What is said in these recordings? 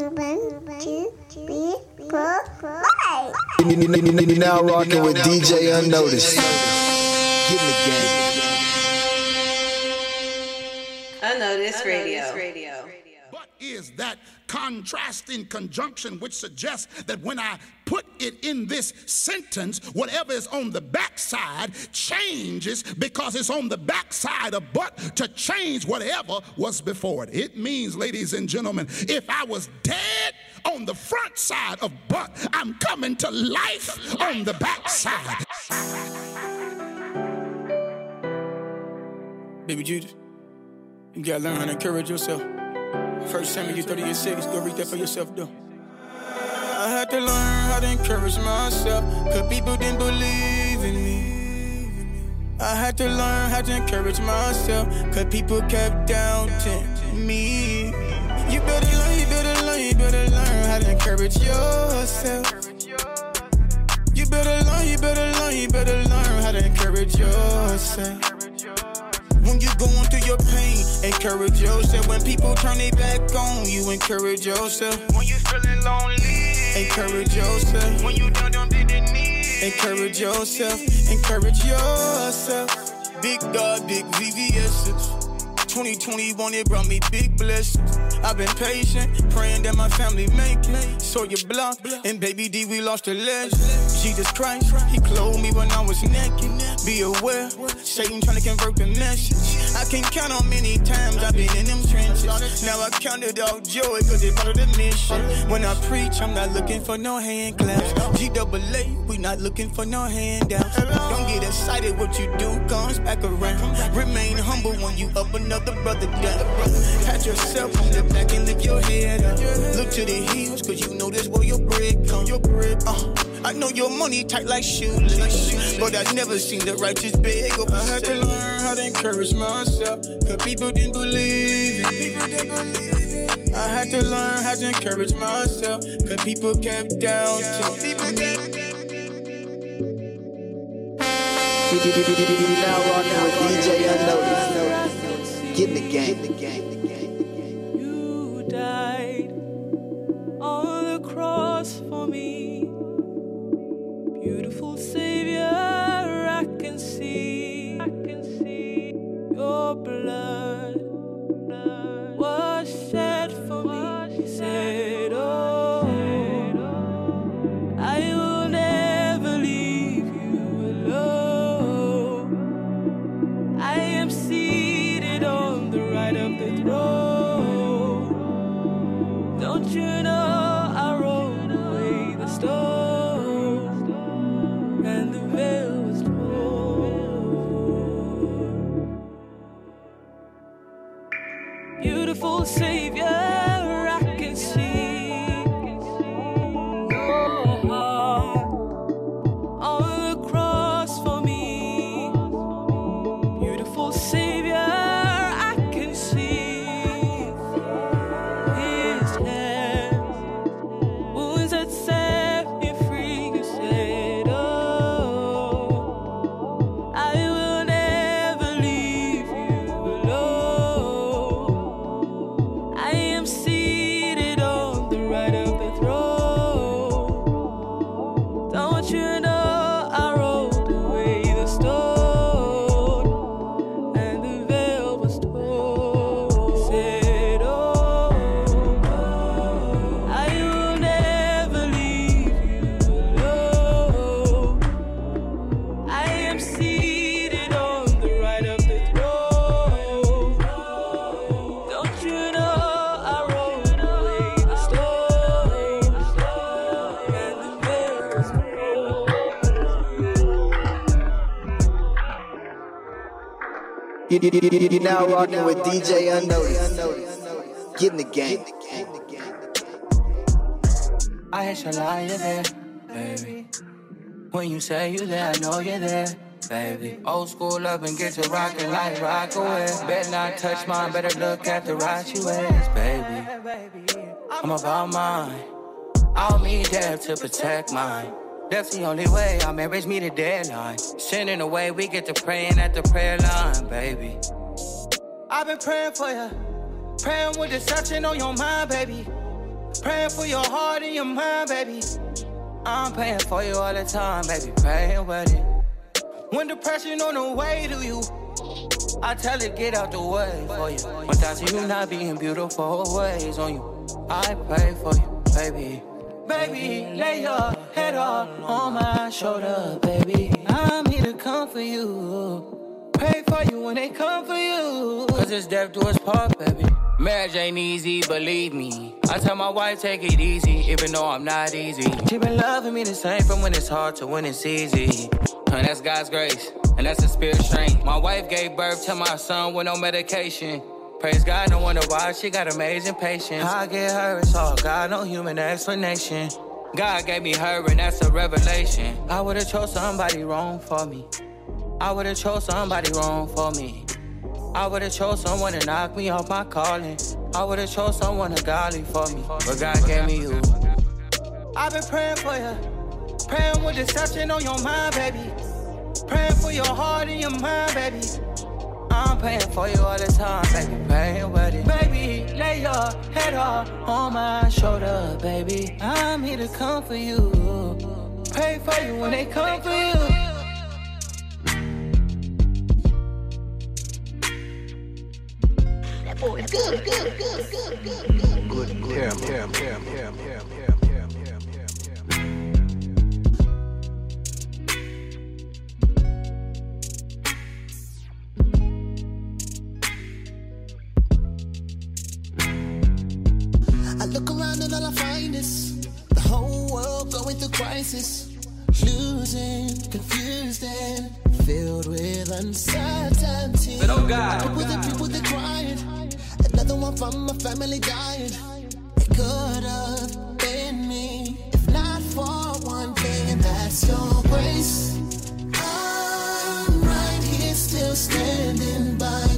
two, three, four, five. Now rocking with DJ Unnoticed. Get in the game. Unnoticed Radio. Contrasting conjunction which suggests that when I put it in this sentence, whatever is on the backside changes because it's on the backside of but to change whatever was before it. It means, ladies and gentlemen, if I was dead on the front side of but, I'm coming to life on the backside. Baby Judas, you gotta learn how to encourage yourself. First you 30 and 6, go read that for yourself, though. I had to learn how to encourage myself, cause people didn't believe in me. I had to learn how to encourage myself, cause people kept doubting me. You better learn, you better learn, you better learn how to encourage yourself. You better learn, you better learn, you better learn how to encourage yourself. When you going through your pain, encourage yourself. When people turn their back on you, encourage yourself. When you feeling lonely, encourage yourself. When you down on bended knee, encourage yourself. Encourage yourself. Big God, big VVS's. 2021, it brought me big blessings. I've been patient, praying that my family make it. So you block, and baby D, we lost a legend. Jesus Christ, he clothed me when I was naked. Be aware, Satan trying to convert the message. I can't count on many times I've been in them trenches. Now I count it all joy, cause it part of the mission. When I preach, I'm not looking for no hand claps. GAA, we not looking for no handouts. Don't get excited, what you do comes back around. Remain humble when you up another brother down. Pat yourself on the back and lift your head up. Look to the hills, cause you know this where your bread come. Your bread, uh. I know your money tight like shoelaces, but I never seen the righteous beg up. I had to learn how to encourage myself, cause people didn't believe it. I had to learn how to encourage myself, cause people kept down Now rocking with DJ Unnoticed. Get in the game. You, you, you, you, you now rocking with DJ Unnoticed. Get in the game. I hit your lie, you're there, baby. When you say you're there, I know you're there, baby. Old school up and get to rockin' like rock away. Better not touch mine, better look at the right you wears, baby. I'm about mine. I'll need there to protect mine. That's the only way our marriage meet a deadline. Sending away, we get to praying at the prayer line, baby. I've been praying for you, praying with deception on your mind, baby. Praying for your heart and your mind, baby. I'm praying for you all the time, baby. Praying with it. When depression on the way to you, I tell it get out the way for you. Of you not being beautiful ways on you, I pray for you, baby. Baby, lay your head up on my shoulder, baby. I'm here to come for you. Pray for you when they come for you. Cause it's death do us part, baby. Marriage ain't easy, believe me. I tell my wife, take it easy, even though I'm not easy. She been loving me the same from when it's hard to when it's easy. And that's God's grace, and that's the spirit strength. My wife gave birth to my son with no medication. Praise God, no wonder why she got amazing patience. I get her, it's all God, no human explanation. God gave me her, and that's a revelation. I would've chose somebody wrong for me. I would've chose somebody wrong for me. I would've chose someone to knock me off my calling. I would've chose someone to godly for me. But God gave me you. I've been praying for you. Praying with deception on your mind, baby. Praying for your heart and your mind, baby. I'm praying for you all the time, baby. Praying with it. Baby, lay your head up on my shoulder, baby. I'm here to come for you. Pray for you when they come for you. Boy, good, good, good, good, good, good. Damn, damn, damn, damn, damn, damn, damn, damn, and all I find is the whole world going through crisis, losing, confused and filled with uncertainty. But oh God. Oh people that people that crying, another one from my family dying. It could have been me if not for one thing, and that's your grace. I'm right here still standing by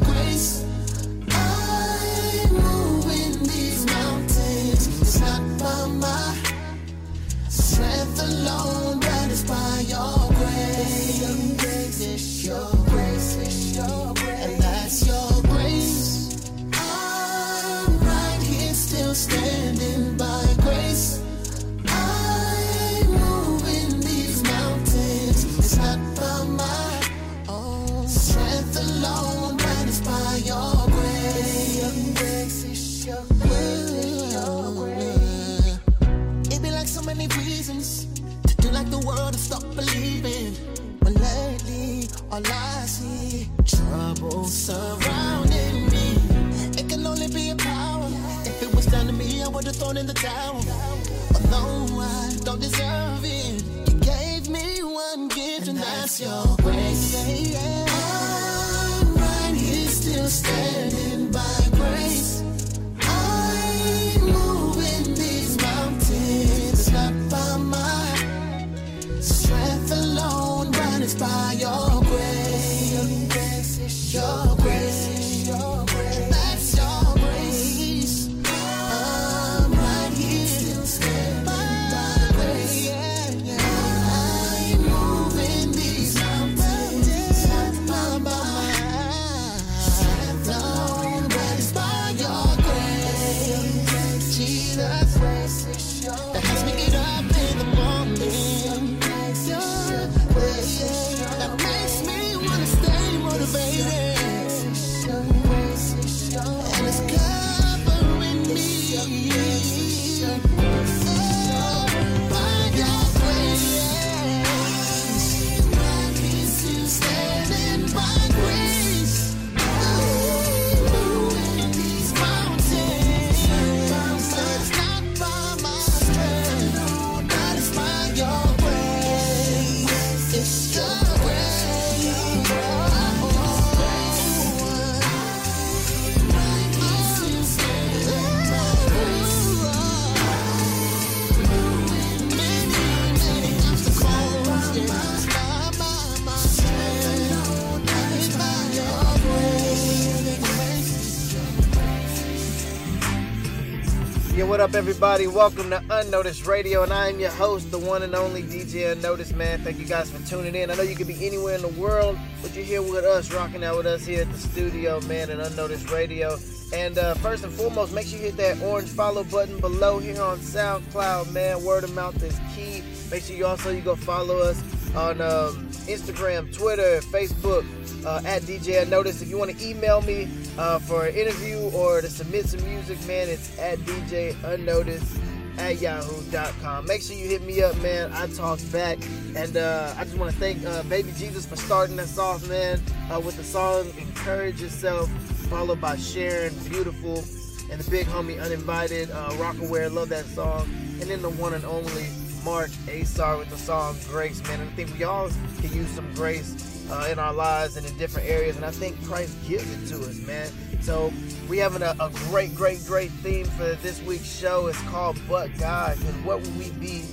up, everybody? Welcome to Unnoticed Radio, and I am your host, the one and only DJ Unnoticed, man. Thank you guys for tuning in. I know you could be anywhere in the world, but you're here with us, rocking out with us here at the studio, man, at Unnoticed Radio. And uh, first and foremost, make sure you hit that orange follow button below here on SoundCloud, man. Word of mouth is key. Make sure you also you go follow us on um, Instagram, Twitter, Facebook uh, at DJ Unnoticed. If you want to email me uh, for an interview or to submit some music, man, it's at DJ Unnoticed at yahoo.com. Make sure you hit me up, man. I talk back. And uh, I just want to thank uh, Baby Jesus for starting us off, man, uh, with the song Encourage Yourself, followed by Sharon, Beautiful, and the big homie Uninvited, uh, Rockaware. Love that song. And then the one and only Mark Asar with the song Grace, man. And I think we all can use some grace uh, in our lives and in different areas. And I think Christ gives it to us, man. So we having a, a great, great, great theme for this week's show. It's called But God. Because what would we be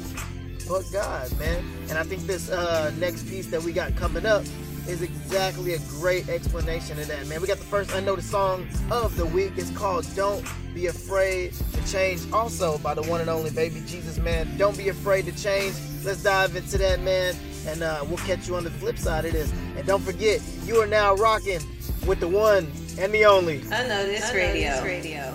but God, man? And I think this uh, next piece that we got coming up is exactly a great explanation of that, man. We got the first unnoticed song of the week. It's called Don't Be Afraid to Change, also by the one and only Baby Jesus, man. Don't be afraid to change. Let's dive into that, man. And uh, we'll catch you on the flip side of this. And don't forget, you are now rocking with the one and the only Unnoticed, Radio. Radio.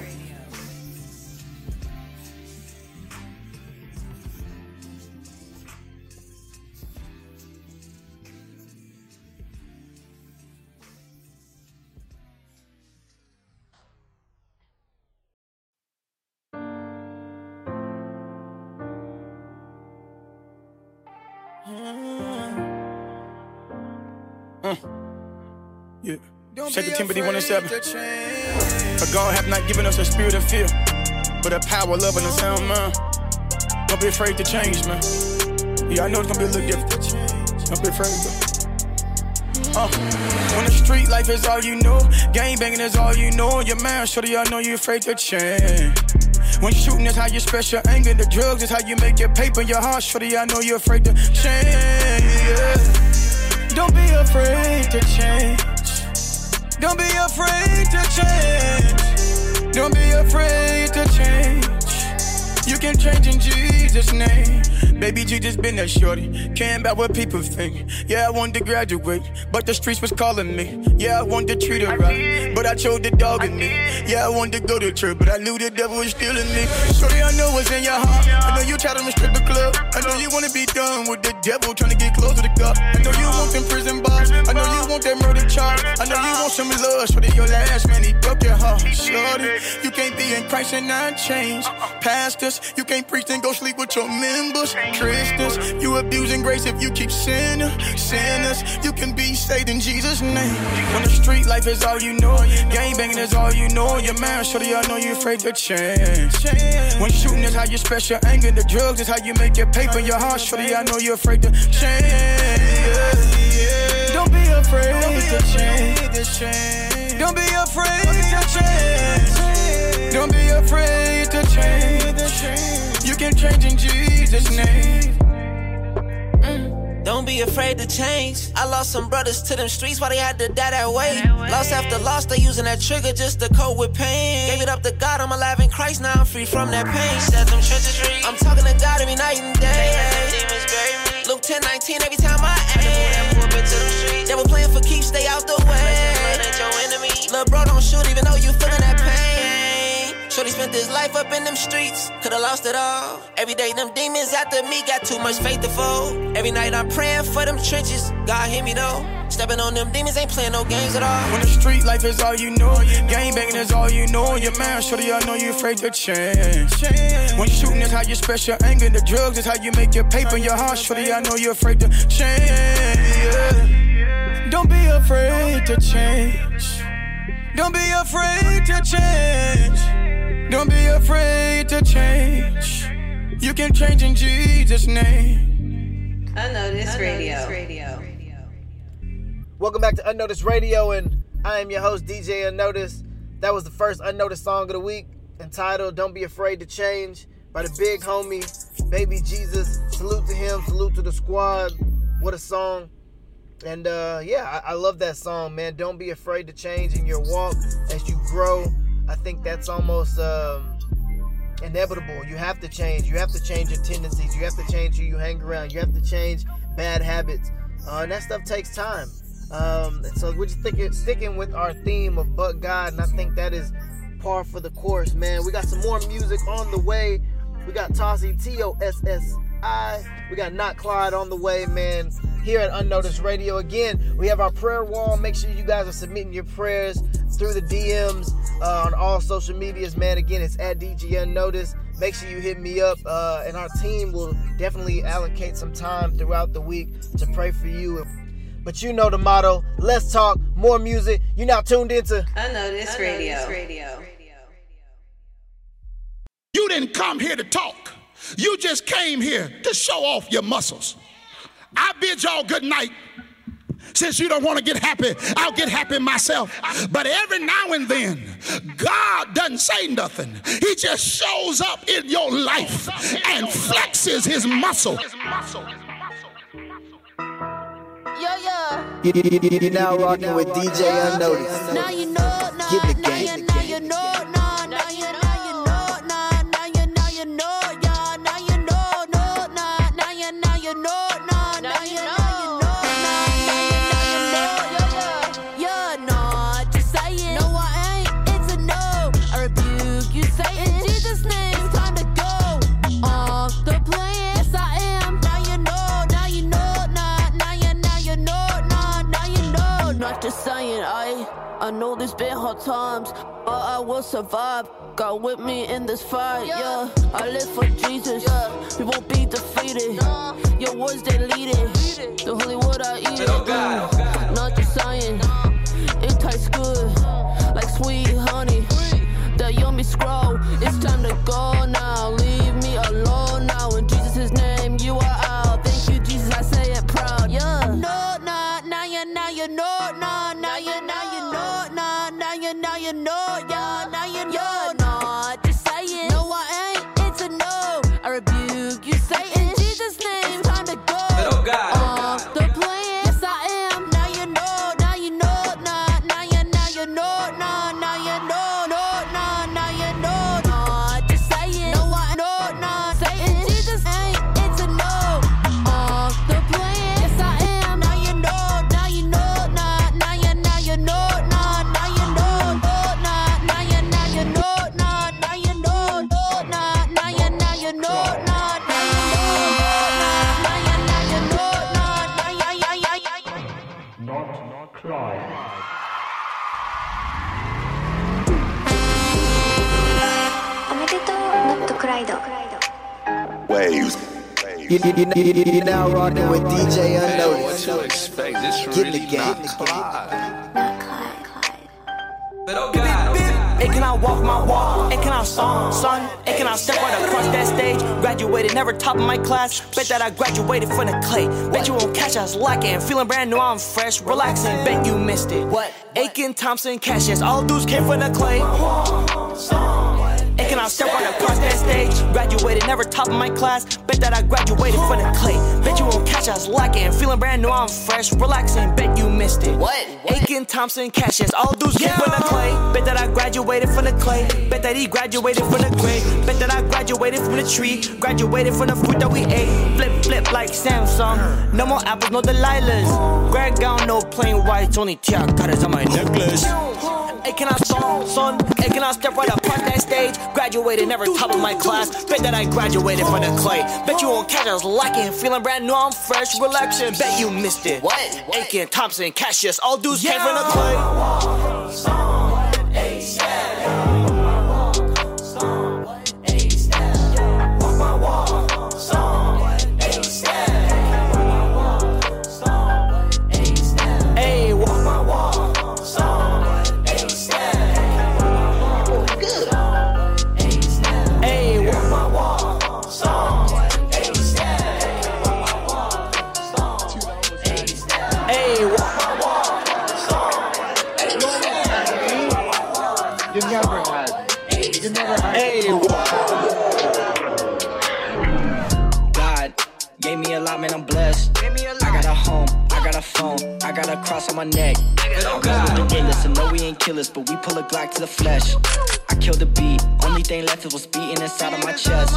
Second Timothy 1 and 7. For God hath not given us a spirit of fear, but a power, love, and a sound mind. Don't be afraid to change, man. Yeah, I know it's gonna be a little different. Don't be afraid to. Uh, when the street life is all you know, gang banging is all you know, your man, shorty, I know you afraid to change. When shooting is how you express your anger, the drugs is how you make your paper, your heart, shorty, I know you're afraid to change. Yeah. Don't be afraid to change. Don't be afraid to change. Don't be afraid to change. You can change in Jesus' name. Baby G just been that shorty. Caring about what people think. Yeah, I wanted to graduate, but the streets was calling me. Yeah, I wanted to treat her right, but I chose the dog in me. Yeah, I wanted to go to church, but I knew the devil was stealing me. Shorty, I know what's in your heart. I know you try to strip the club. I know you wanna be done with the devil, trying to get close to the God. I know you want them prison bars. I know you want that murder charge. I know you want some love. Shorty, your last man, he broke your heart. Shorty, you can't be in Christ and not change. Pastors, you can't preach and go sleep with your members. Christians, you abusing grace if you keep sinning. Sinners, you can be saved in Jesus' name. When the street life is all you know, gang banging is all you know. Your man, shorty, I know you afraid to change. When shooting is how you express your anger, the drugs is how you make your paper. Your heart, shorty, I know you're afraid to change. Don't be afraid to change. Don't be afraid to change. Don't be afraid to change. You can change in Jesus' name. Don't be afraid to change. I lost some brothers to them streets, why they had to die that way. Lost after loss, they using that trigger just to cope with pain. Gave it up to God, I'm alive in Christ, now I'm free from that pain. Set them trenches free. I'm talking to God every night and day. Luke 10, 19, every time I aim. They were playing for keeps, stay out the way. Lil' bro, don't shoot even though you feeling that pain. Shorty spent his life up in them streets, could've lost it all. Every day, them demons after me got too much faith to fold. Every night, I'm praying for them trenches. God hear me though. Stepping on them demons ain't playing no games at all. When the street life is all you know, gang banging is all you know. Your man, shorty, I know you afraid to change. When shooting is how you express your anger, the drugs is how you make your paper. Your heart, shorty, I know you're afraid to change. Don't be afraid to change. Don't be afraid to change. Don't be afraid to change. You can change in Jesus' name. Unnoticed Radio. Radio. Welcome back to Unnoticed Radio, and I am your host, DJ Unnoticed. That was the first Unnoticed song of the week, entitled Don't Be Afraid to Change by the big homie, Baby Jesus. Salute to him, salute to the squad. What a song. And uh, yeah, I, I love that song, man. Don't be afraid to change in your walk as you grow. I think that's almost um, inevitable. You have to change. You have to change your tendencies. You have to change who you hang around. You have to change bad habits. Uh, and that stuff takes time. Um, and so we're just thinking, sticking with our theme of but God, and I think that is par for the course, man. We got some more music on the way. We got Tossie T O S S I. We got Not Clyde on the way, man. Here at Unnoticed Radio. Again, we have our prayer wall. Make sure you guys are submitting your prayers through the DMs uh, on all social medias, man. Again, it's at DJ Unnoticed. Make sure you hit me up, uh, and our team will definitely allocate some time throughout the week to pray for you. But you know the motto. Let's talk more music. You're now tuned into Unnoticed Radio. Radio. You didn't come here to talk. You just came here to show off your muscles. I bid y'all good night. Since you don't want to get happy, I'll get happy myself. But every now and then, God doesn't say nothing. He just shows up in your life and flexes his muscle. Yeah, yeah. You, you, you, you now rocking with DJ Unnoticed. Now you know, nah, Get the now game. you, now you know, I, I know there's been hard times, but I will survive. God with me in this fight, yeah. I live for Jesus, we won't be defeated. Your words they lead it, the Hollywood I eat it. Mm. Not just saying, it tastes good, like sweet honey. The yummy scroll, it's time to go now. Leave You, you, you, you, you, you now rocking with DJ What Unnoticed. you expect? This Get the really game. not Clyde. Clyde. Hey, can I walk my walk? Hey, can I song, son? Hey, can I step right across that stage? Graduated, never top of my class. Bet that I graduated from the clay. Bet you won't catch us lacking. Feeling brand new, I'm fresh, relaxing. Bet you missed it. What? Aiken, Thompson, cash Cassius, all dudes came from the clay. Hey, can I step right across that stage? Graduated, never top of my class. Bet that I graduated from the clay. Bet you won't catch us lacking. Feeling brand new, I'm fresh, relaxing. Bet you missed it. What? Aiken, Thompson, Cassius, all dudes came from the clay. Bet that I graduated from the clay. Bet that he graduated from the grave. Bet that I graduated from the tree. Graduated from the fruit that we ate. Flip, flip like Samsung. No more apples, no Delilahs. Greg gown, no plain whites, only tiaras on my necklace. Hey, can I song, son? Hey, can I step right up on that stage? Graduated, never top of my class. Bet that I graduated from the clay. Bet you won't catch us lacking. Feeling brand new, I'm fresh, relaxing. Bet you missed it. What? Aiken, Thompson, Cassius, all dudes came from the clay. Hey, man. I'm blessed. I got a home, I got a phone, I got a cross on my neck. I know the illest, and no, we ain't killers, but we pull a Glock to the flesh. I killed the beat, only thing left is was beating inside of my chest.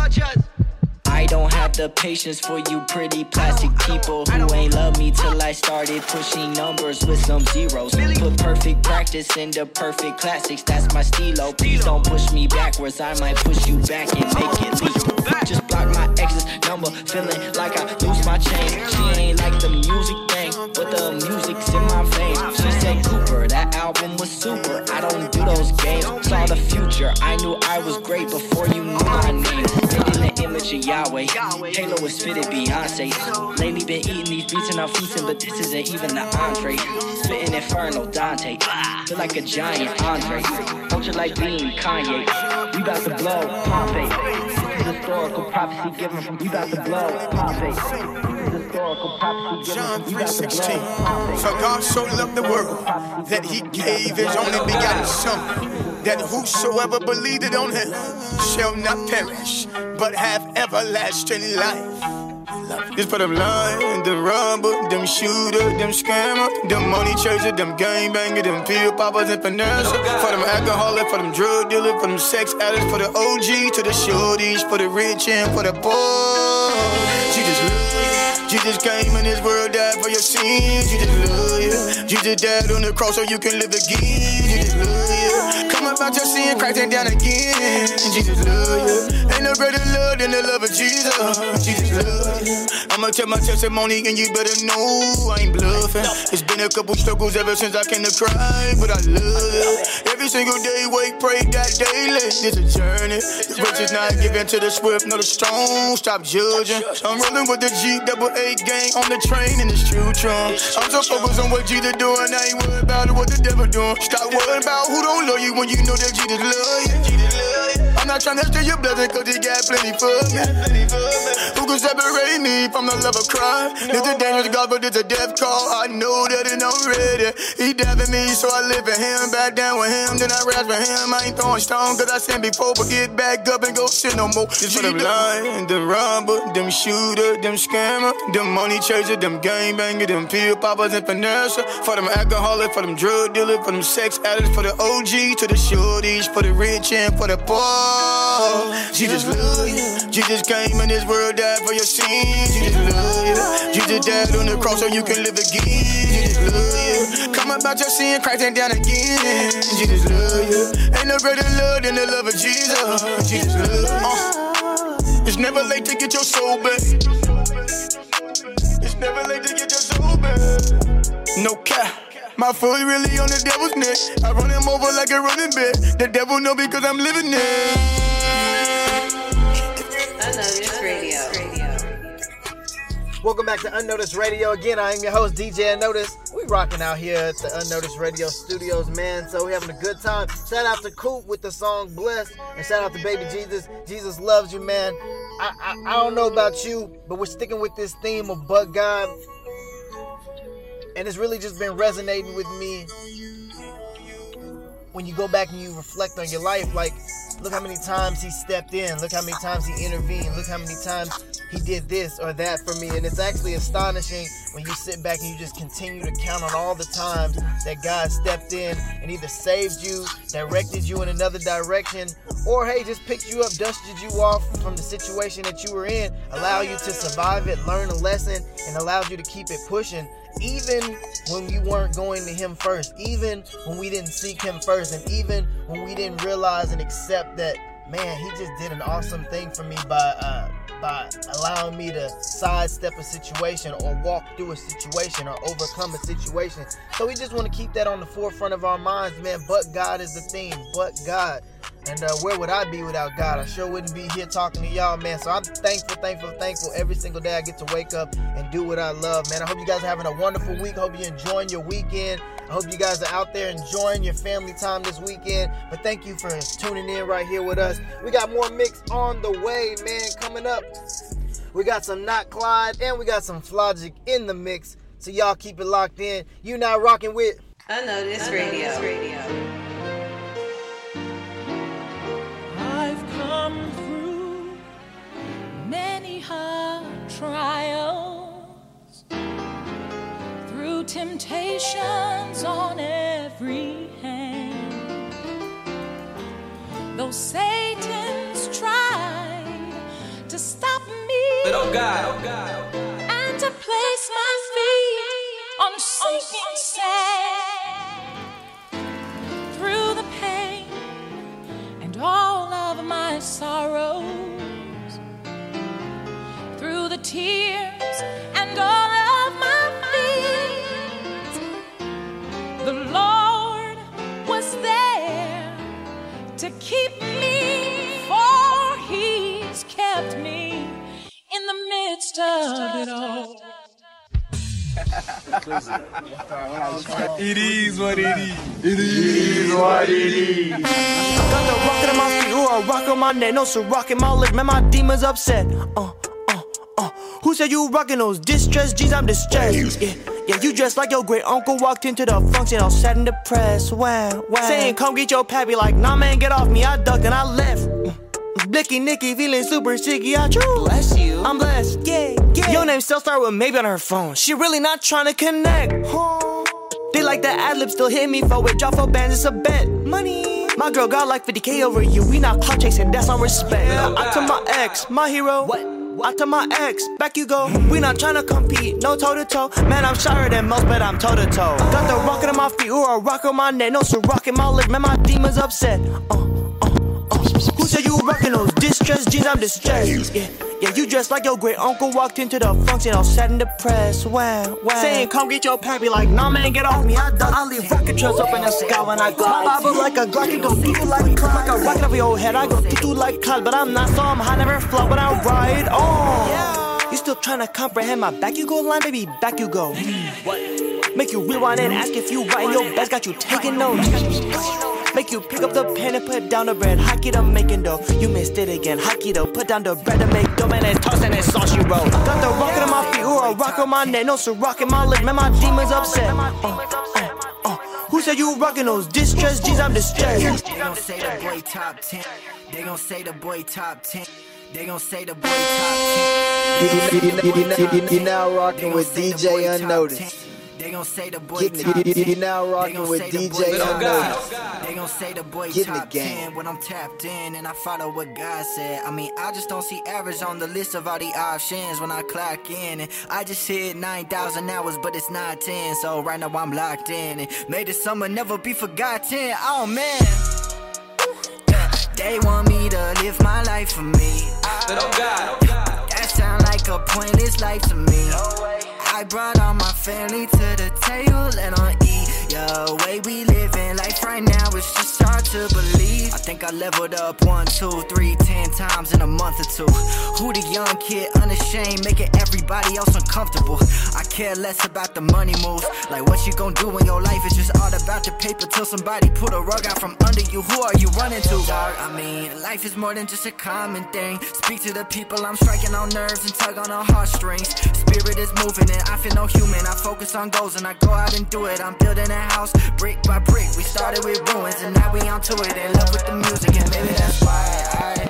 I don't have the patience for you pretty plastic people who ain't love me till I started pushing numbers with some zeros. Put perfect practice into perfect classics, that's my stilo. Please don't push me backwards, I might push you back and make it leap. Just block my ex's number, feeling like I chain. She ain't like the music thing, but the music's in my veins. She said, Cooper, that album was super. I don't do those games. Saw the future, I knew I was great before you knew my name. In the image of Yahweh, Halo is fitted Beyonce. Lately been eating these beats and I'm feasting, but this isn't even the entree. Spitting Inferno, Dante. Feel like a giant Andre. Ultralight Beam Kanye. We about to blow, Pompeii. Historical prophecy given from you about to blow, Pompeii. This is historical prophecy given John from you about 3:16. blow, For God so loved the world that he gave his only begotten Son, that whosoever believed on him shall not perish, but have everlasting life. This for them lying, them robber, them shooter, them scammer, them money chaser, them gang banger, them pill poppers and finesse. For them alcoholic, for them drug dealer, for them sex addicts, for the OG, to the shorties, for the rich and for the poor. Love you. Jesus came in this world, died for your sins. Jesus love you. Jesus died on the cross so you can live again. Jesus love you. Come about your sin, Christ ain't down again. Jesus love you. Ain't no greater love than the love of Jesus. Jesus love you. I'ma tell my testimony and you better know I ain't bluffing. It's been a couple struggles ever since I came to cry, but I love it. Every single day, wake, pray, God daily. It's a journey. The rich is not given to the swift, nor the strong. Stop judging. I'm rolling with the G double A gang on the train in this true trunk. I'm so focused on what Jesus doing, I ain't worried about what the devil doing. Stop worrying about who don't love you when you know that Jesus love you. I'm trying to steal your blessing cause he got plenty for me. Who can separate me from the love of Christ? It's a dangerous God, but it's a death call. I know that and I'm ready. He for me, so I live for him. Back down with him, then I rise for him. I ain't throwing stone cause I sinned before, but get back up and go sin no more. This for them lying, them robber, them shooter, them scammer, them money chaser, them gang banger, them pill poppers and finesse. For them alcoholic, for them drug dealer, for them sex addicts, for the OG, to the shorties, for the rich and for the poor. Jesus love you. Jesus came in this world, died for your sins. Jesus love you. Jesus died on the cross so you can live again. Jesus love you. Come about your sin, Christ ain't down again. Jesus love you. Ain't no greater love than the love of Jesus. Jesus love you. Uh. It's never late to get your soul back. It's never late to get your soul back. No cap. My foot really on the devil's neck. I run him over like a running back. The devil know because I'm living there. Unnoticed Radio. Welcome back to Unnoticed Radio. Again, I am your host, DJ Unnoticed. We rocking out here at the Unnoticed Radio Studios, man. So we having a good time. Shout out to Coop with the song Blessed. And shout out to Baby Jesus. Jesus loves you, man. I, I, I don't know about you, but we're sticking with this theme of but God. And it's really just been resonating with me when you go back and you reflect on your life. Like, look how many times he stepped in. Look how many times he intervened. Look how many times he did this or that for me. And it's actually astonishing when you sit back and you just continue to count on all the times that God stepped in and either saved you, directed you in another direction, or hey, just picked you up, dusted you off from the situation that you were in, allow you to survive it, learn a lesson, and allows you to keep it pushing. Even when you weren't going to him first, even when we didn't seek him first, and even when we didn't realize and accept that, man, he just did an awesome thing for me by uh, by allowing me to sidestep a situation or walk through a situation or overcome a situation. So we just want to keep that on the forefront of our minds, man. But God is the theme. But God. And uh, where would I be without God? I sure wouldn't be here talking to y'all, man. So I'm thankful, thankful, thankful every single day I get to wake up and do what I love, man. I hope you guys are having a wonderful week. Hope you're enjoying your weekend. I hope you guys are out there enjoying your family time this weekend. But thank you for tuning in right here with us. We got more mix on the way, man, coming up. We got some Not Clyde and we got some Flogic in the mix. So y'all keep it locked in. You now rocking with Unnoticed Radio. Radio. I've come through many hard trials, through temptations on every hand. Though Satan's tried to stop me But oh God, oh God. And to place my feet on sinking sand. Through the pain and all of my sorrows. Through the tears keep me, for He's kept me in the midst of it all. It is what it is. It is what it is. Got the rocket on my feet, ooh, a rock on my neck, no so rockin' my leg, man, my demons upset. Uh, uh, uh. Who said you rockin' those distressed jeans? I'm distressed. Yeah, yeah, you dressed like your great uncle walked into the function, all sad and depressed. Wow, wow. Saying, come get your pappy, like, nah, man, get off me. I ducked and I left. Mm. Blicky Nicky feeling super sicky, I true. Bless you. I'm blessed. Yeah, yeah. Your name still start with maybe on her phone. She really not trying to connect. Huh? They like the ad lib still hit me for it. Drop for bands, it's a bet. Money. My girl got like 50k over you. We not clout chasing, that's our respect. I to my ex, my hero. What? To my ex, back you go. We not tryna compete, no toe to toe. Man, I'm shyer than most, but I'm toe to toe. Got the rocket on my feet, or a rock on my neck. No, so rockin' my leg, man, my demons upset. Uh, you rockin' those distressed jeans? I'm distressed. Yeah, yeah, you dressed like your great uncle walked into the function all sad and depressed. Wow, wow. Saying, come get your pappy, like, nah, man, get off me. I done. I leave rocket trails up in the sky when I glide. My Bible like a Glock, it go through like cloud. Like a rocket over your head, I go through like cloud. But I'm not, so I'm high, never flow, but I ride on. You still trying to comprehend my back? You go line, baby, back you go. Make you rewind and ask if you writing your best. Got you taking notes. Make you pick up the pen and put down the bread. Hockey to making dough. You missed it again. Hockey though. Put down the bread to make dough. Man, it's tossed and it's sauce you roll. Got the rocket on my feet. Ooh, a rock on my neck. No, so rockin' my leg. Man, my demons upset. Uh, uh, uh. Who said you rockin' those distressed jeans? I'm distressed. They gon' say the boy top 10. They gon' say the boy top 10. They gon' say the boy top 10. You, you, you, you, you now rocking with DJ Unnoticed. They gon' say the boy Getting top it, you, 10. you now rocking with DJ boy top Unnoticed. 10. They gon' say the boy Getting the top game. 10 when I'm tapped in and I follow what God said. I mean, I just don't see average on the list of all the options when I clock in. And I just hit 9,000 hours, but it's not 10. So right now I'm locked in. And may the summer never be forgotten. Oh man. They want me to live my life for me. But oh God, oh That sound like a pointless life to me. I brought all my family to the table and on E. Yo, way we living life right now is just hard to believe. I think I leveled up one, two, three, ten times in a month or two. Who the young kid unashamed, making everybody else uncomfortable. I care less about the money moves. Like what you gon' do when your life is just all about the paper till somebody pull a rug out from under you. Who are you running to, dog? I mean, life is more than just a common thing. Speak to the people, I'm striking on nerves and tug on the heartstrings. Spirit is moving and I feel no human. I focus on goals and I go out and do it. I'm building a house brick by brick. We started with ruins and now we onto it. In love with the music and maybe that's why I.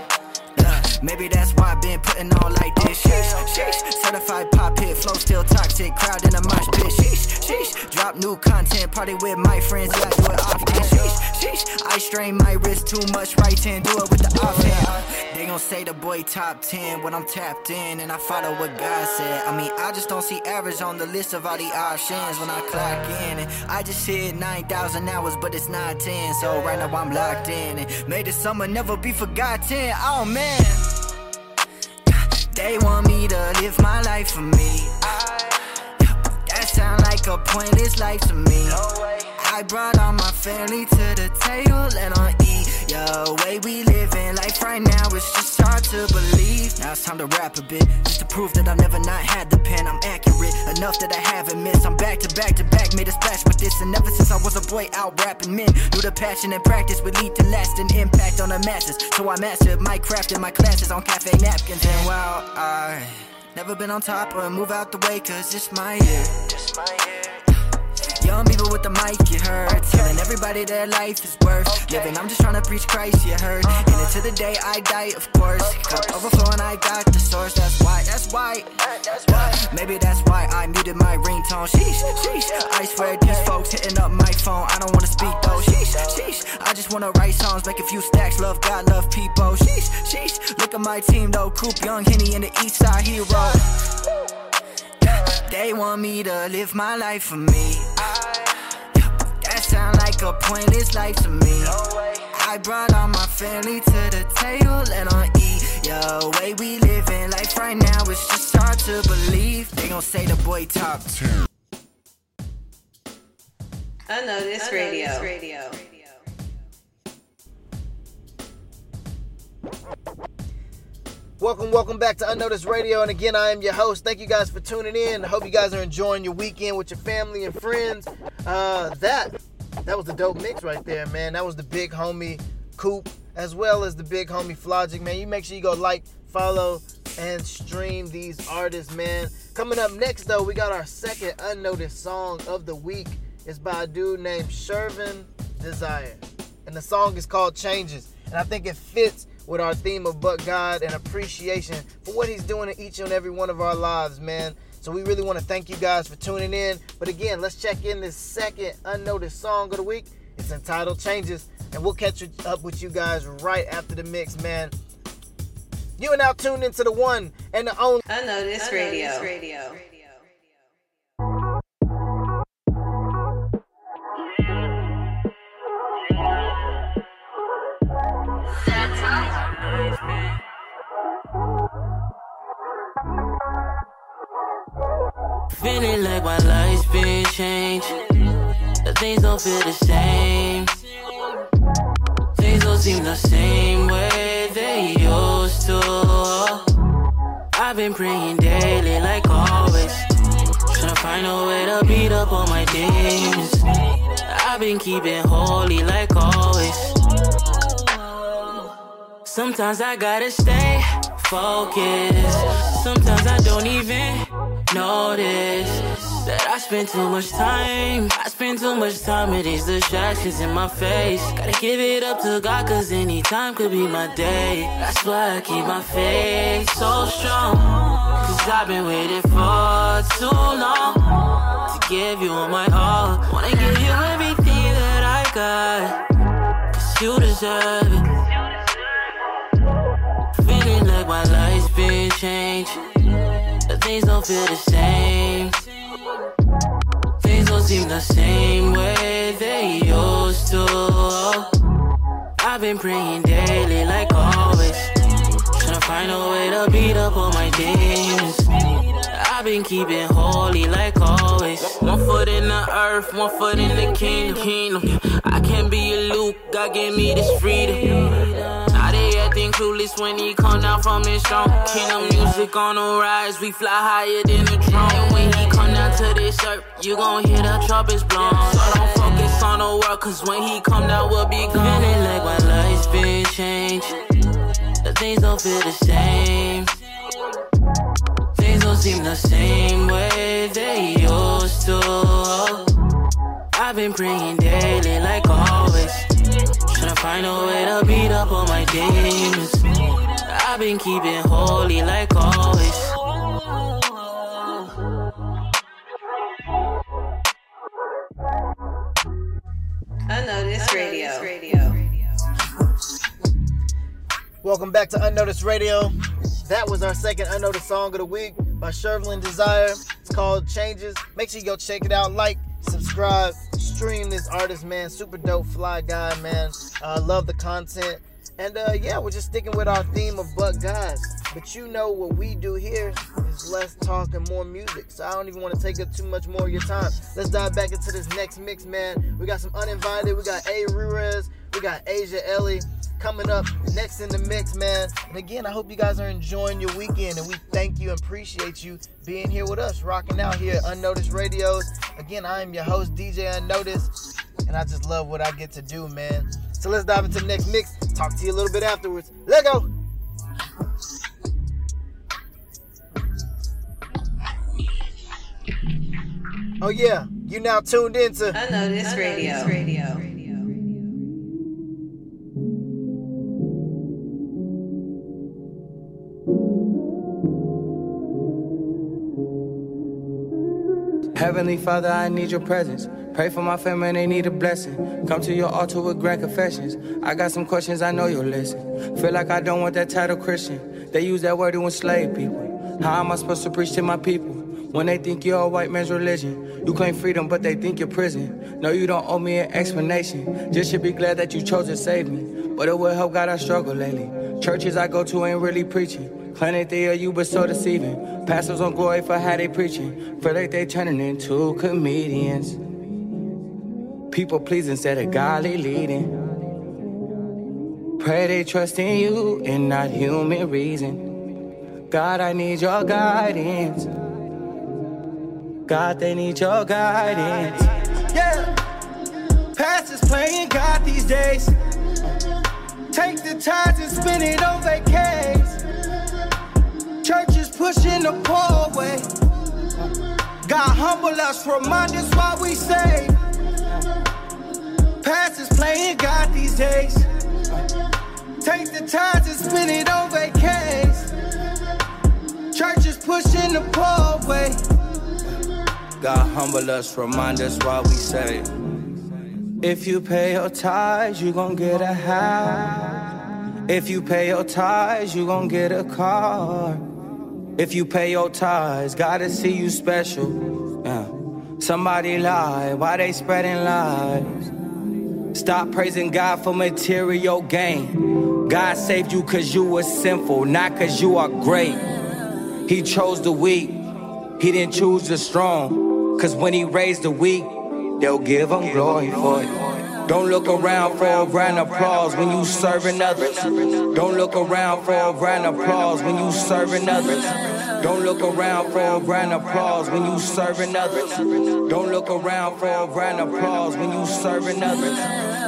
Maybe that's why I've been putting on like this. Sheesh, sheesh. Certified pop hit, flow still toxic. Crowd in a mosh pit. Sheesh, sheesh. Drop new content, party with my friends. Yeah, I do it often. Sheesh, sheesh. I strain my wrist too much. Right hand, do it with the off hand. They gon' say the boy top 10 when I'm tapped in and I follow what God said. I mean, I just don't see average on the list of all the options when I clock in. And I just hit 9,000 hours, but it's not 10. So right now I'm locked in. And may the summer never be forgotten. Oh man. They want me to live my life for me. That sound like a pointless life to me. I brought all my family to the table and on E. Yo, way we living life right now is just hard to believe. Now it's time to rap a bit, just to prove that I've never not had the pen. I'm accurate enough that I haven't missed. I'm back to back to back, made a splash with this, and ever since I was a boy out rapping men, knew the passion and practice would lead to lasting impact on the masses. So I mastered my craft in my classes on cafe napkins, and while I never been on top or move out the way, cause it's my year. Young people with the mic, you heard. Telling everybody their life is worth living. I'm just trying to preach Christ, you heard. And until the day I die, of course. Cup overflowing, I got the source. That's why, that's why. Maybe that's why I muted my ringtone. Sheesh, sheesh. I swear these folks hitting up my phone. I don't wanna speak though. Sheesh, sheesh. I just wanna write songs, make a few stacks. Love God, love people. Sheesh, sheesh. Look at my team though. Coop, Young, Henny, and the East Side Hero. They want me to live my life for me. That like a pointless life to me. I brought all my family to the table and on E. Yo, way we living life right now, it's just hard to believe. They gon' say the boy top 10. Unnoticed Radio. Radio. Welcome, welcome back to Unnoticed Radio. And again, I am your host. Thank you guys for tuning in. I hope you guys are enjoying your weekend with your family and friends. Uh, that that was the dope mix right there, man. That was the big homie Coop, as well as the big homie Flogic, man. You make sure you go like, follow, and stream these artists, man. Coming up next, though, we got our second unnoticed song of the week. It's by a dude named Shervin Desire. And the song is called Changes. And I think it fits with our theme of but God and appreciation for what He's doing in each and every one of our lives, man. So we really want to thank you guys for tuning in. But again, let's check in this second unnoticed song of the week. It's entitled Changes. And we'll catch up with you guys right after the mix, man. You are now tuned into the one and the only Unnoticed Radio. Radio. Feeling like my life's been changed. Things don't feel the same. Things don't seem the same way they used to. I've been praying daily, like always. Trying to find a way to beat up all my demons. I've been keeping holy, like always. Sometimes I gotta stay focused. Sometimes I don't even notice that I spend too much time. I spend too much time with these distractions in my face. Gotta give it up to God, cause any time could be my day. That's why I keep my faith so strong. Cause I've been waiting for too long to give you all my all. Wanna give you everything that I got. Cause you deserve it. Feeling like my life's been changed. Things don't feel the same. Things don't seem the same way they used to. I've been praying daily, like always. Trying to find a way to beat up all my demons. I've been keeping holy, like always. One foot in the earth, one foot in the kingdom. I can't be a Luke, God gave me this freedom. Now they acting clueless when he come down from his throne. Kingdom music on the rise, we fly higher than a drone. And when he come down to this earth, you gon' hear the trumpets blown. So don't focus on the world, cause when he come down, we'll be gone. Feeling like my life's been changed. The things don't feel the same. Things don't seem the same way they used to. I've been praying daily, like always. Trying to find a way to beat up all my demons. I've been keeping holy, like always. Unnoticed Radio. Radio. Welcome back to Unnoticed Radio. That was our second unnoticed song of the week by Shervin Desire. It's called Changes. Make sure you go check it out. Like, subscribe, stream this artist, man. Super dope, fly guy, man. Uh, love the content. And uh, yeah, we're just sticking with our theme of but guys. But you know what we do here is less talk and more music. So I don't even want to take up too much more of your time. Let's dive back into this next mix, man. We got some uninvited. We got A. Ruiz. We got Asia Ellie coming up next in the mix, man. And again, I hope you guys are enjoying your weekend, and we thank you and appreciate you being here with us, rocking out here at Unnoticed Radios. Again, I am your host, DJ Unnoticed, and I just love what I get to do, man. So let's dive into the next mix. Talk to you a little bit afterwards. Let go. Oh yeah, You now tuned into Unnoticed Radio. Radio. Heavenly Father, I need your presence. Pray for my family, they need a blessing. Come to your altar with grand confessions. I got some questions, I know you'll listen. Feel like I don't want that title Christian. They use that word to enslave people. How am I supposed to preach to my people? When they think you're a white man's religion, you claim freedom, but they think you're prison. No, you don't owe me an explanation. Just should be glad that you chose to save me. But it will help God I struggle lately. Churches I go to ain't really preaching. Planet they are you, but so deceiving. Pastors on glory for how they preaching. Feel like they turning into comedians. People please instead of godly leading. Pray they trust in you and not human reason. God, I need your guidance. God, they need your guidance. Yeah. Pastors playing God these days. Take the time and spend it on vacays. Pushing the poor away. God humble us, remind us why we say. Pastors playing God these days. Take the time to spend it on vacays. Churches pushing the poor away. God humble us, remind us why we say. If you pay your tithes, you gon' get a house. If you pay your tithes, you gon' get a car. If you pay your tithes, gotta see you special. Yeah. Somebody lie, why they spreading lies? Stop praising God for material gain. God saved you cause you were sinful, not cause you are great. He chose the weak, he didn't choose the strong. Cause when he raised the weak, they'll give him glory for it. Don't look around for a grand applause when you serving others. Don't look around for a grand applause when you serving others. Don't look around for a grand applause when you serving others. Don't look around for a grand applause when you serving others.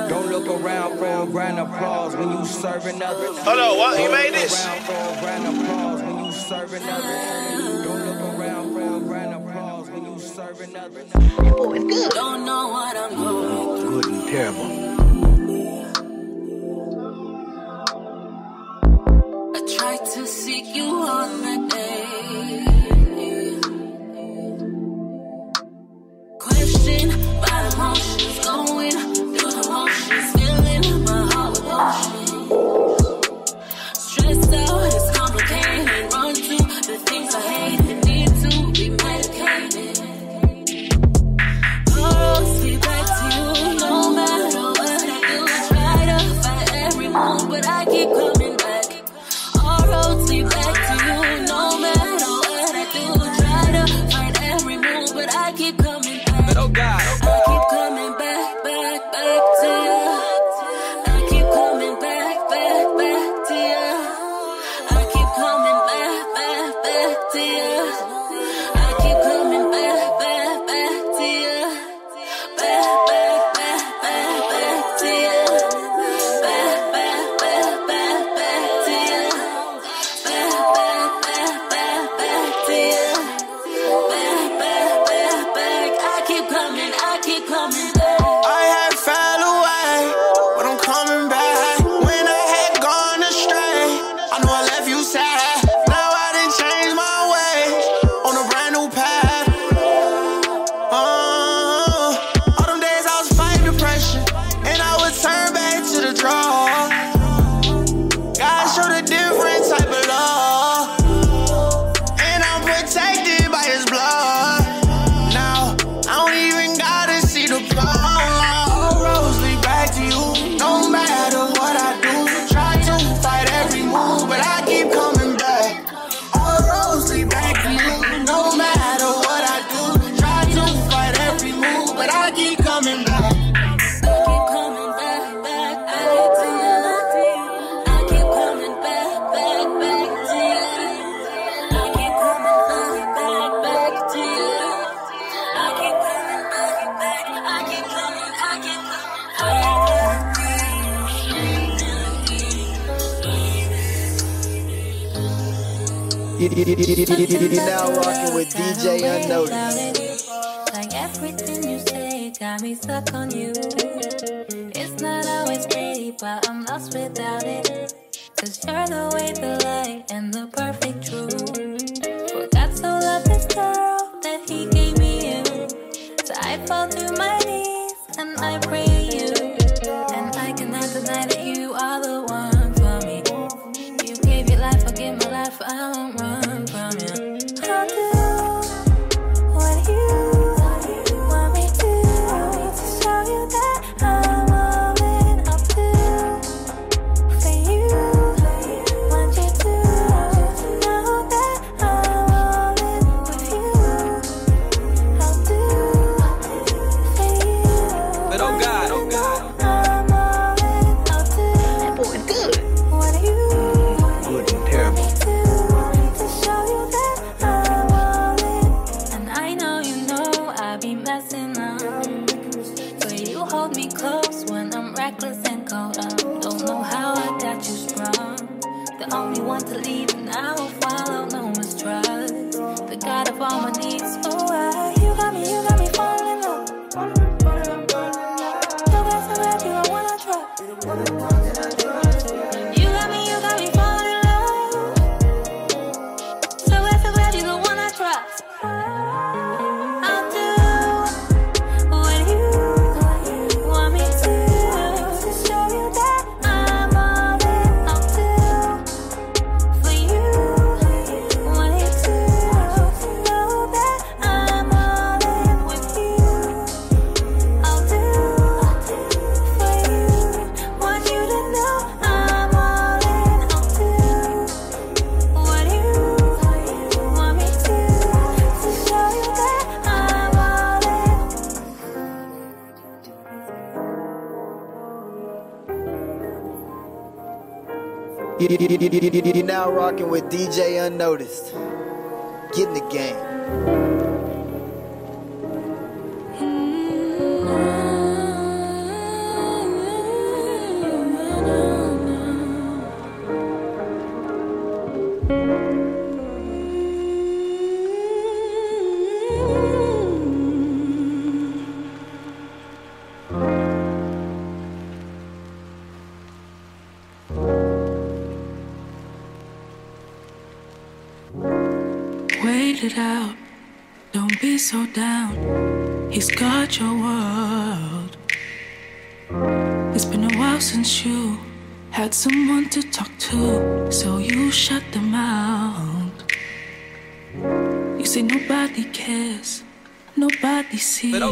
Don't look around for a grand applause when you serving others. Hold on, what? You made this? Don't look around for a grand applause when you serving others. Don't look around for a grand applause when you serving others. Oh, it's good. Don't know what I'm going Good and terrible. I tried to seek you on the day. Question by emotions, going through the motions, my heart with emotion. if I don't run. rocking with DJ Unnoticed. Get in the game.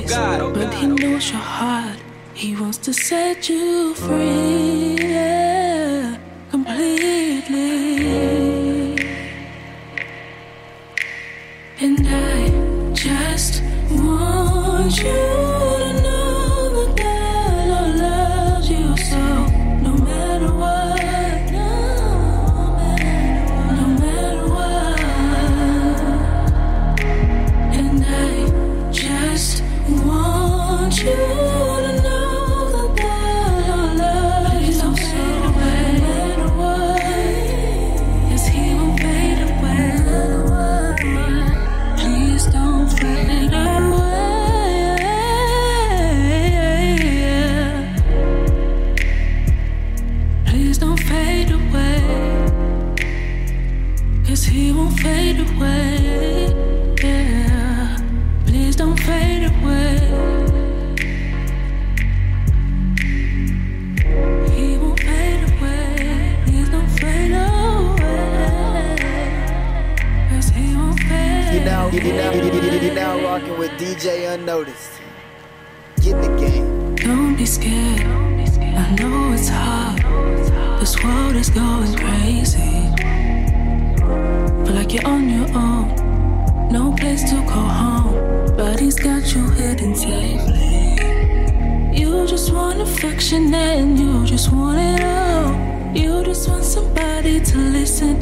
but he knows your heart. He wants to set you free.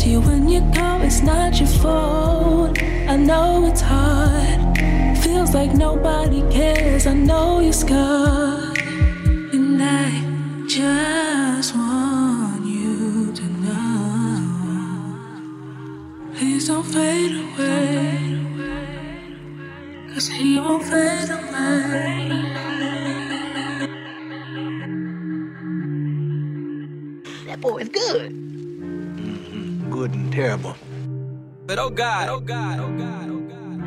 to you when you go, it's not your fault. I know it's hard, feels like nobody cares. I know you're scarred. Oh God, oh God, oh God, oh God.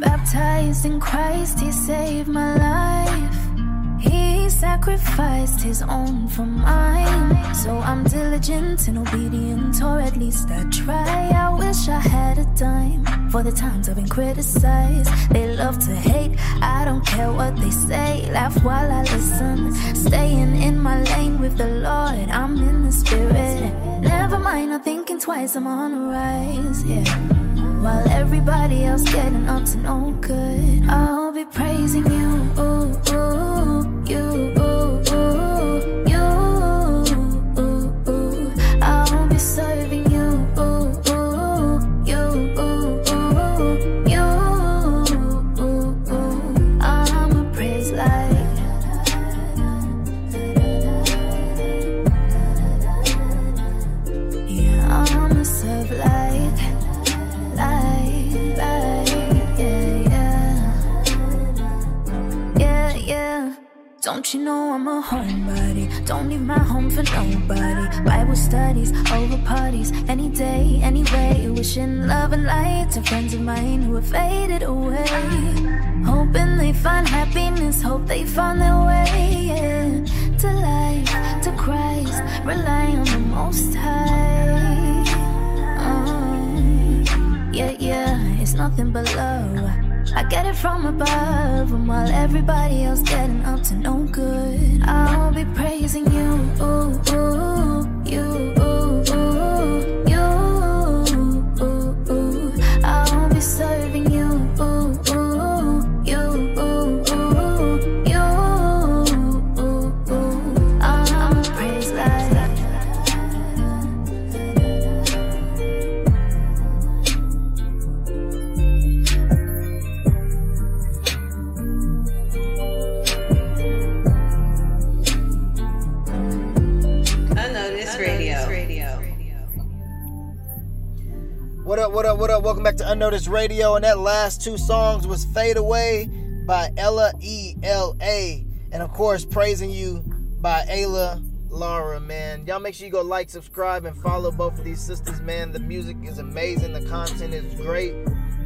Baptized in Christ, He saved my life. He sacrificed his own for mine. So I'm diligent and obedient, or at least I try. I wish I had a dime for the times I've been criticized. They love to hate, I don't care what they say. Laugh while I listen. Staying in my lane with the Lord, I'm in the spirit. Never mind, I'm thinking twice, I'm on the rise, yeah. While everybody else getting up to no good, I'll be praising you. Ooh, last two songs was Fade Away by Ella E L A. And of course, Praising You by Ayla Laura, man. Y'all make sure you go like, subscribe, and follow both of these sisters, man. The music is amazing, the content is great.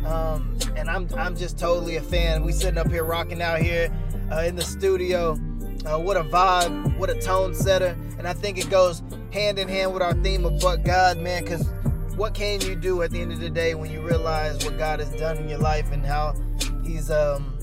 Um, and I'm I'm just totally a fan. We sitting up here rocking out here uh, in the studio. Uh, what a vibe, what a tone setter. And I think it goes hand in hand with our theme of But God, man, because what can you do at the end of the day when you realize what God has done in your life and how He's um,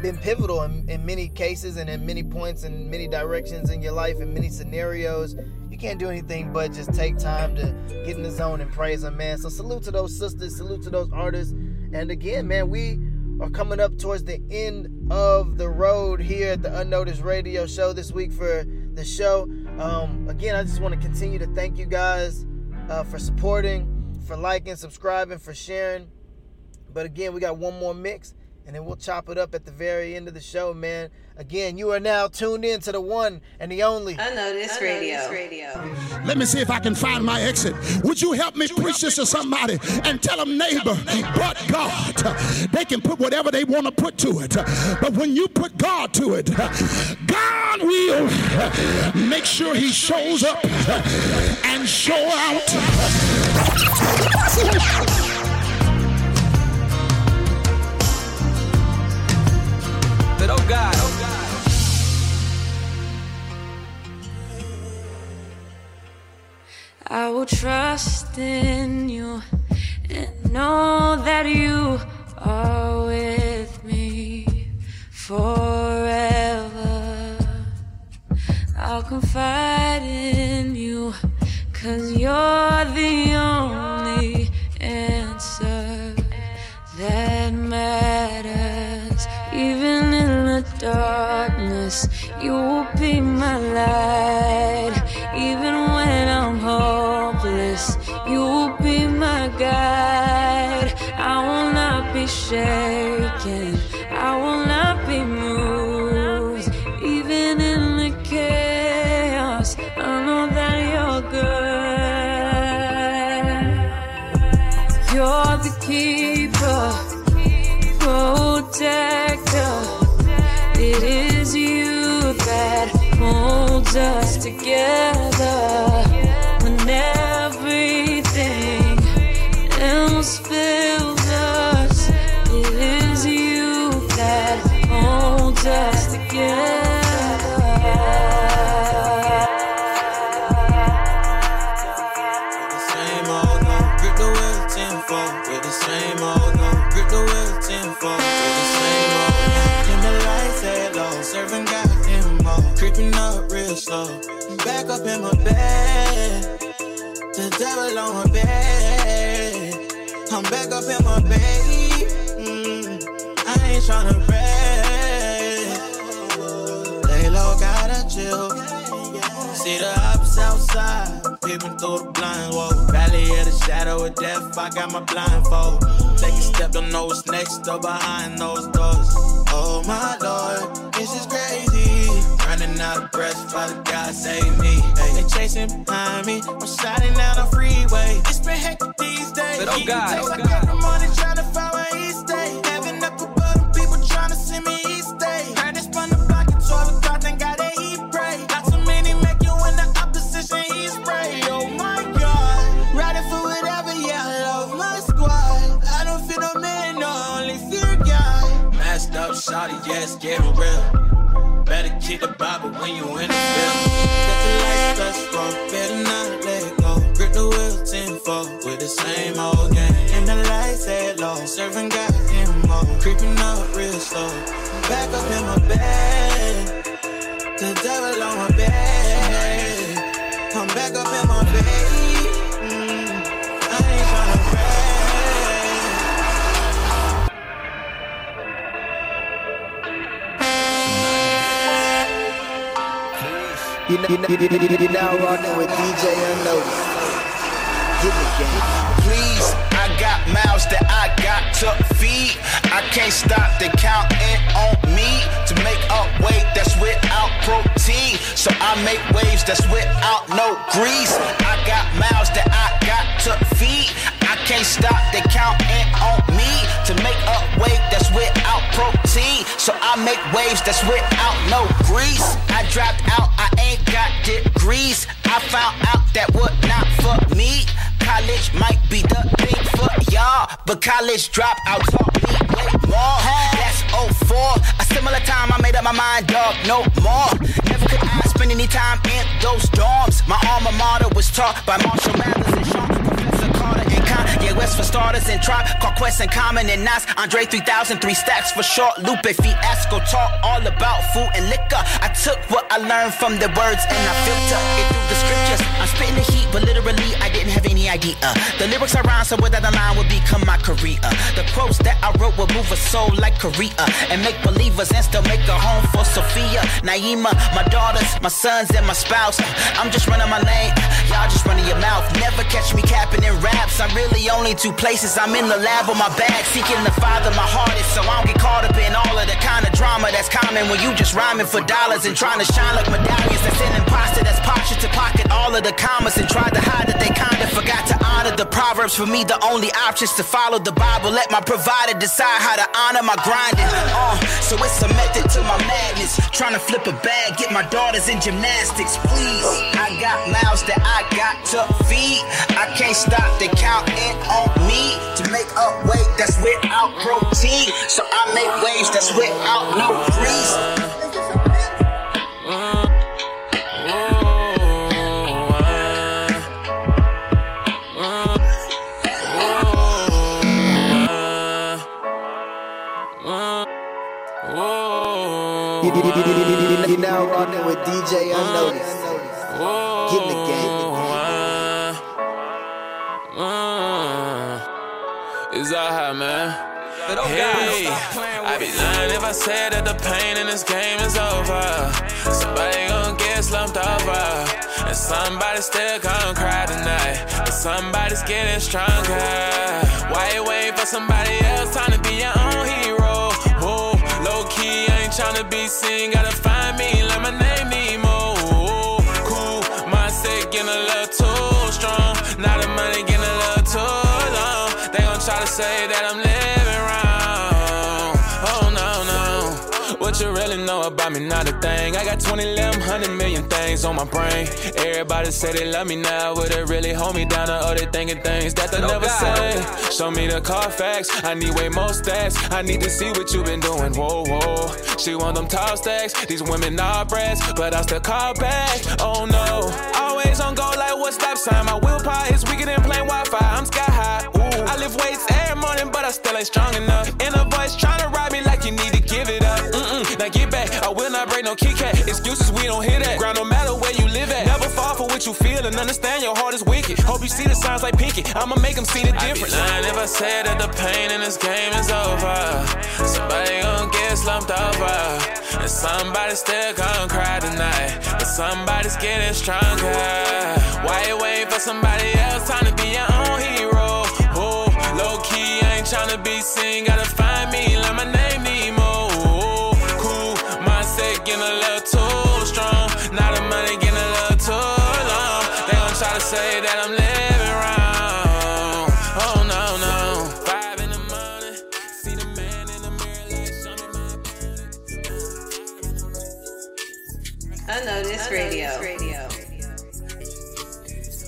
been pivotal in, in many cases and in many points and many directions in your life in many scenarios. You can't do anything but just take time to get in the zone and praise Him, man. So salute to those sisters, salute to those artists. And again, man, we are coming up towards the end of the road here at the Unnoticed Radio Show this week for the show. Um, again, I just want to continue to thank you guys uh, for supporting, for liking, subscribing, for sharing. But again, we got one more mix, and then we'll chop it up at the very end of the show, man. Again, you are now tuned in to the one and the only Unnoticed Radio. Let me see if I can find my exit. Would you help me preach this to somebody and tell them, neighbor, but God, they can put whatever they want to put to it. But when you put God to it, God will make sure He shows up and show out. But oh God, oh God. I will trust in you and know that you are with me forever. I'll confide in you, cause you're the only answer that matters. Even in the darkness, you will be my light. Up in my bed. Mm, I ain't tryna rest. Lay low, gotta chill. See the outside, peeping through the blinds. Whoa, valley of the shadow of death. I got my blindfold. Take a step, don't know what's next or behind those doors. Oh my lord, this is crazy. Running out of breath, Father God save me. Hey, they chasing behind me. I'm sliding down the freeway. It's been hectic these days. But oh God, oh God. Yes, real. Better keep the Bible when you in the field. Got the lights touch roll, better not let go. Grip the wheel tenfold with the same old game. And the lights at low, serving goddamn more. Creeping up real slow. Back up in my bed, the devil on my bed. I'm back up in my bed. Now rocking with DJ Unnoticed. Please, I got mouths that I got to feed. I can't stop the counting on me to make up weight that's without protein. So I make waves that's without no grease. I got mouths that I got to feed. I can't stop the counting on me to make up weight that's without protein. So I make waves that's without no grease. I dropped out, I ain't got degrees. I found out that what not for me. College might be the thing for y'all, but college dropout taught me way more. That's 04. A similar time I made up my mind, dog, no more. Never could I spend any time in those dorms. My alma mater was taught by Marshall Mathers and Sean. Carter and Kanye West for starters and Tribe, called Quest and Common and Nas. Andre 3000, three stacks for short. Lupe Fiasco Talk all about food and liquor. I took what I learned from the words and I filter it through I'm spitting the heat, but literally I didn't have any idea. The lyrics I rhyme, so without the line would become my career. The quotes that I wrote would move a soul like Korea and make believers and still make a home for Sophia, Naima, my daughters, my sons, and my spouse. I'm just running my lane, y'all just running your mouth. Never catch me capping in raps. I'm really only two places. I'm in the lab with my bag, seeking the father my heart is, so I don't get caught up in all of the kind of drama that's common when you just rhyming for dollars and trying to shine like medallions. That's an imposter that's postured to pocket all of the commas and tried to hide that they kinda forgot to honor the proverbs. For me, the only options to follow the Bible. Let my provider decide how to honor my grinding. Uh, so it's a method to my madness. Trying to flip a bag, get my daughters in gymnastics, please. I got mouths that I got to feed. I can't stop the counting on me to make up weight that's without protein. So I make waves that's without no grease. DJ uh-huh. Unnoticed. Get in the game. Uh, is that how, man? But oh hey, God, stop playing I be lying if I said that the pain in this game is over. Somebody gon' get slumped over. And somebody still gon' cry tonight. But somebody's getting stronger. Why you waiting for somebody else? Time to be your own hero. Whoa, low key, I ain't tryna be seen. Gotta find about me, not a thing. I got 20, 11, 100 million things on my brain. Everybody say they love me now, but they really hold me down, or they thinking things that they never say. Show me the Carfax, I need way more stacks. I need to see what you been doing, whoa, whoa. She want them tall stacks, these women are brats, but I still call back. Oh no, always on go like what stop sign. My willpower is weaker than playing Wi-Fi. I'm sky high. Ooh, I lift weights every morning, but I still ain't strong enough. Inner voice trying to ride me like you need no Kit Kat. Excuses we don't hear that. Ground no matter where you live at. Never fall for what you feel and understand your heart is wicked. Hope you see the signs like Pinky. I'ma make them see the difference. I be lying if I say that the pain in this game is over. Somebody gon' get slumped over. And somebody still gon' cry tonight. But somebody's getting stronger. Why you waiting for somebody else? Time to be your own hero. Oh, low key, I ain't tryna be seen. Gotta find me, Unnoticed Radio. Radio.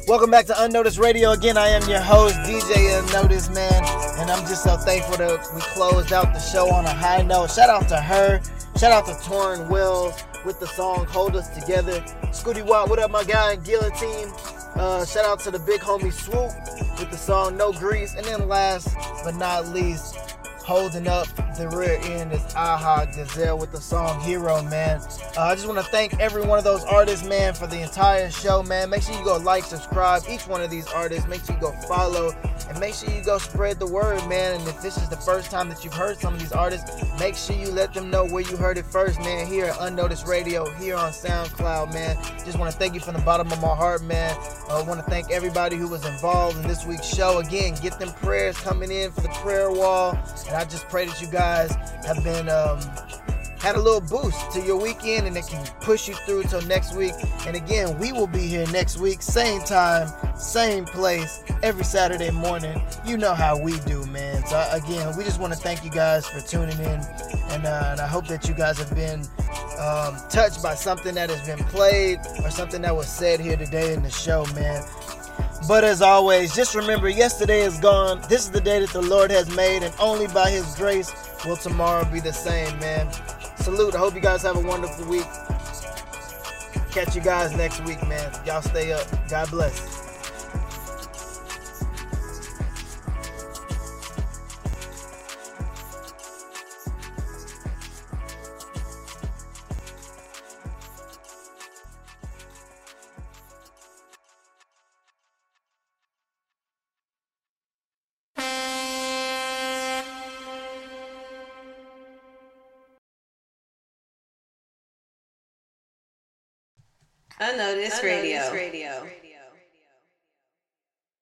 Welcome back to Unnoticed Radio. Again, I am your host, DJ Unnoticed, man. And I'm just so thankful that we closed out the show on a high note. Shout out to her. Shout out to Torrin Wells with the song Hold Us Together. Scooty Watt, what up, my guy? Guillotine. Uh, shout out to the big homie Swoope with the song No Grease. And then last but not least, holding up the rear end is Aha Gazelle with the song Hero, man. Uh, I just want to thank every one of those artists, man, for the entire show, man. Make sure you go like, subscribe, each one of these artists. Make sure you go follow, and make sure you go spread the word, man. And if this is the first time that you've heard some of these artists, make sure you let them know where you heard it first, man. Here at Unnoticed Radio, here on SoundCloud, man. Just want to thank you from the bottom of my heart, man. I want to thank everybody who was involved in this week's show. Again, get them prayers coming in for the prayer wall, and I just pray that you guys have been um, had a little boost to your weekend and it can push you through till next week. And again, we will be here next week, same time, same place, every Saturday morning. You know how we do, man. So again, we just want to thank you guys for tuning in, and, uh, and I hope that you guys have been um, touched by something that has been played or something that was said here today in the show, man. But as always, just remember yesterday is gone. This is the day that the Lord has made, and only by His grace will tomorrow be the same, man. Salute. I hope you guys have a wonderful week. Catch you guys next week, man. Y'all stay up. God bless. Unnoticed Radio. Radio.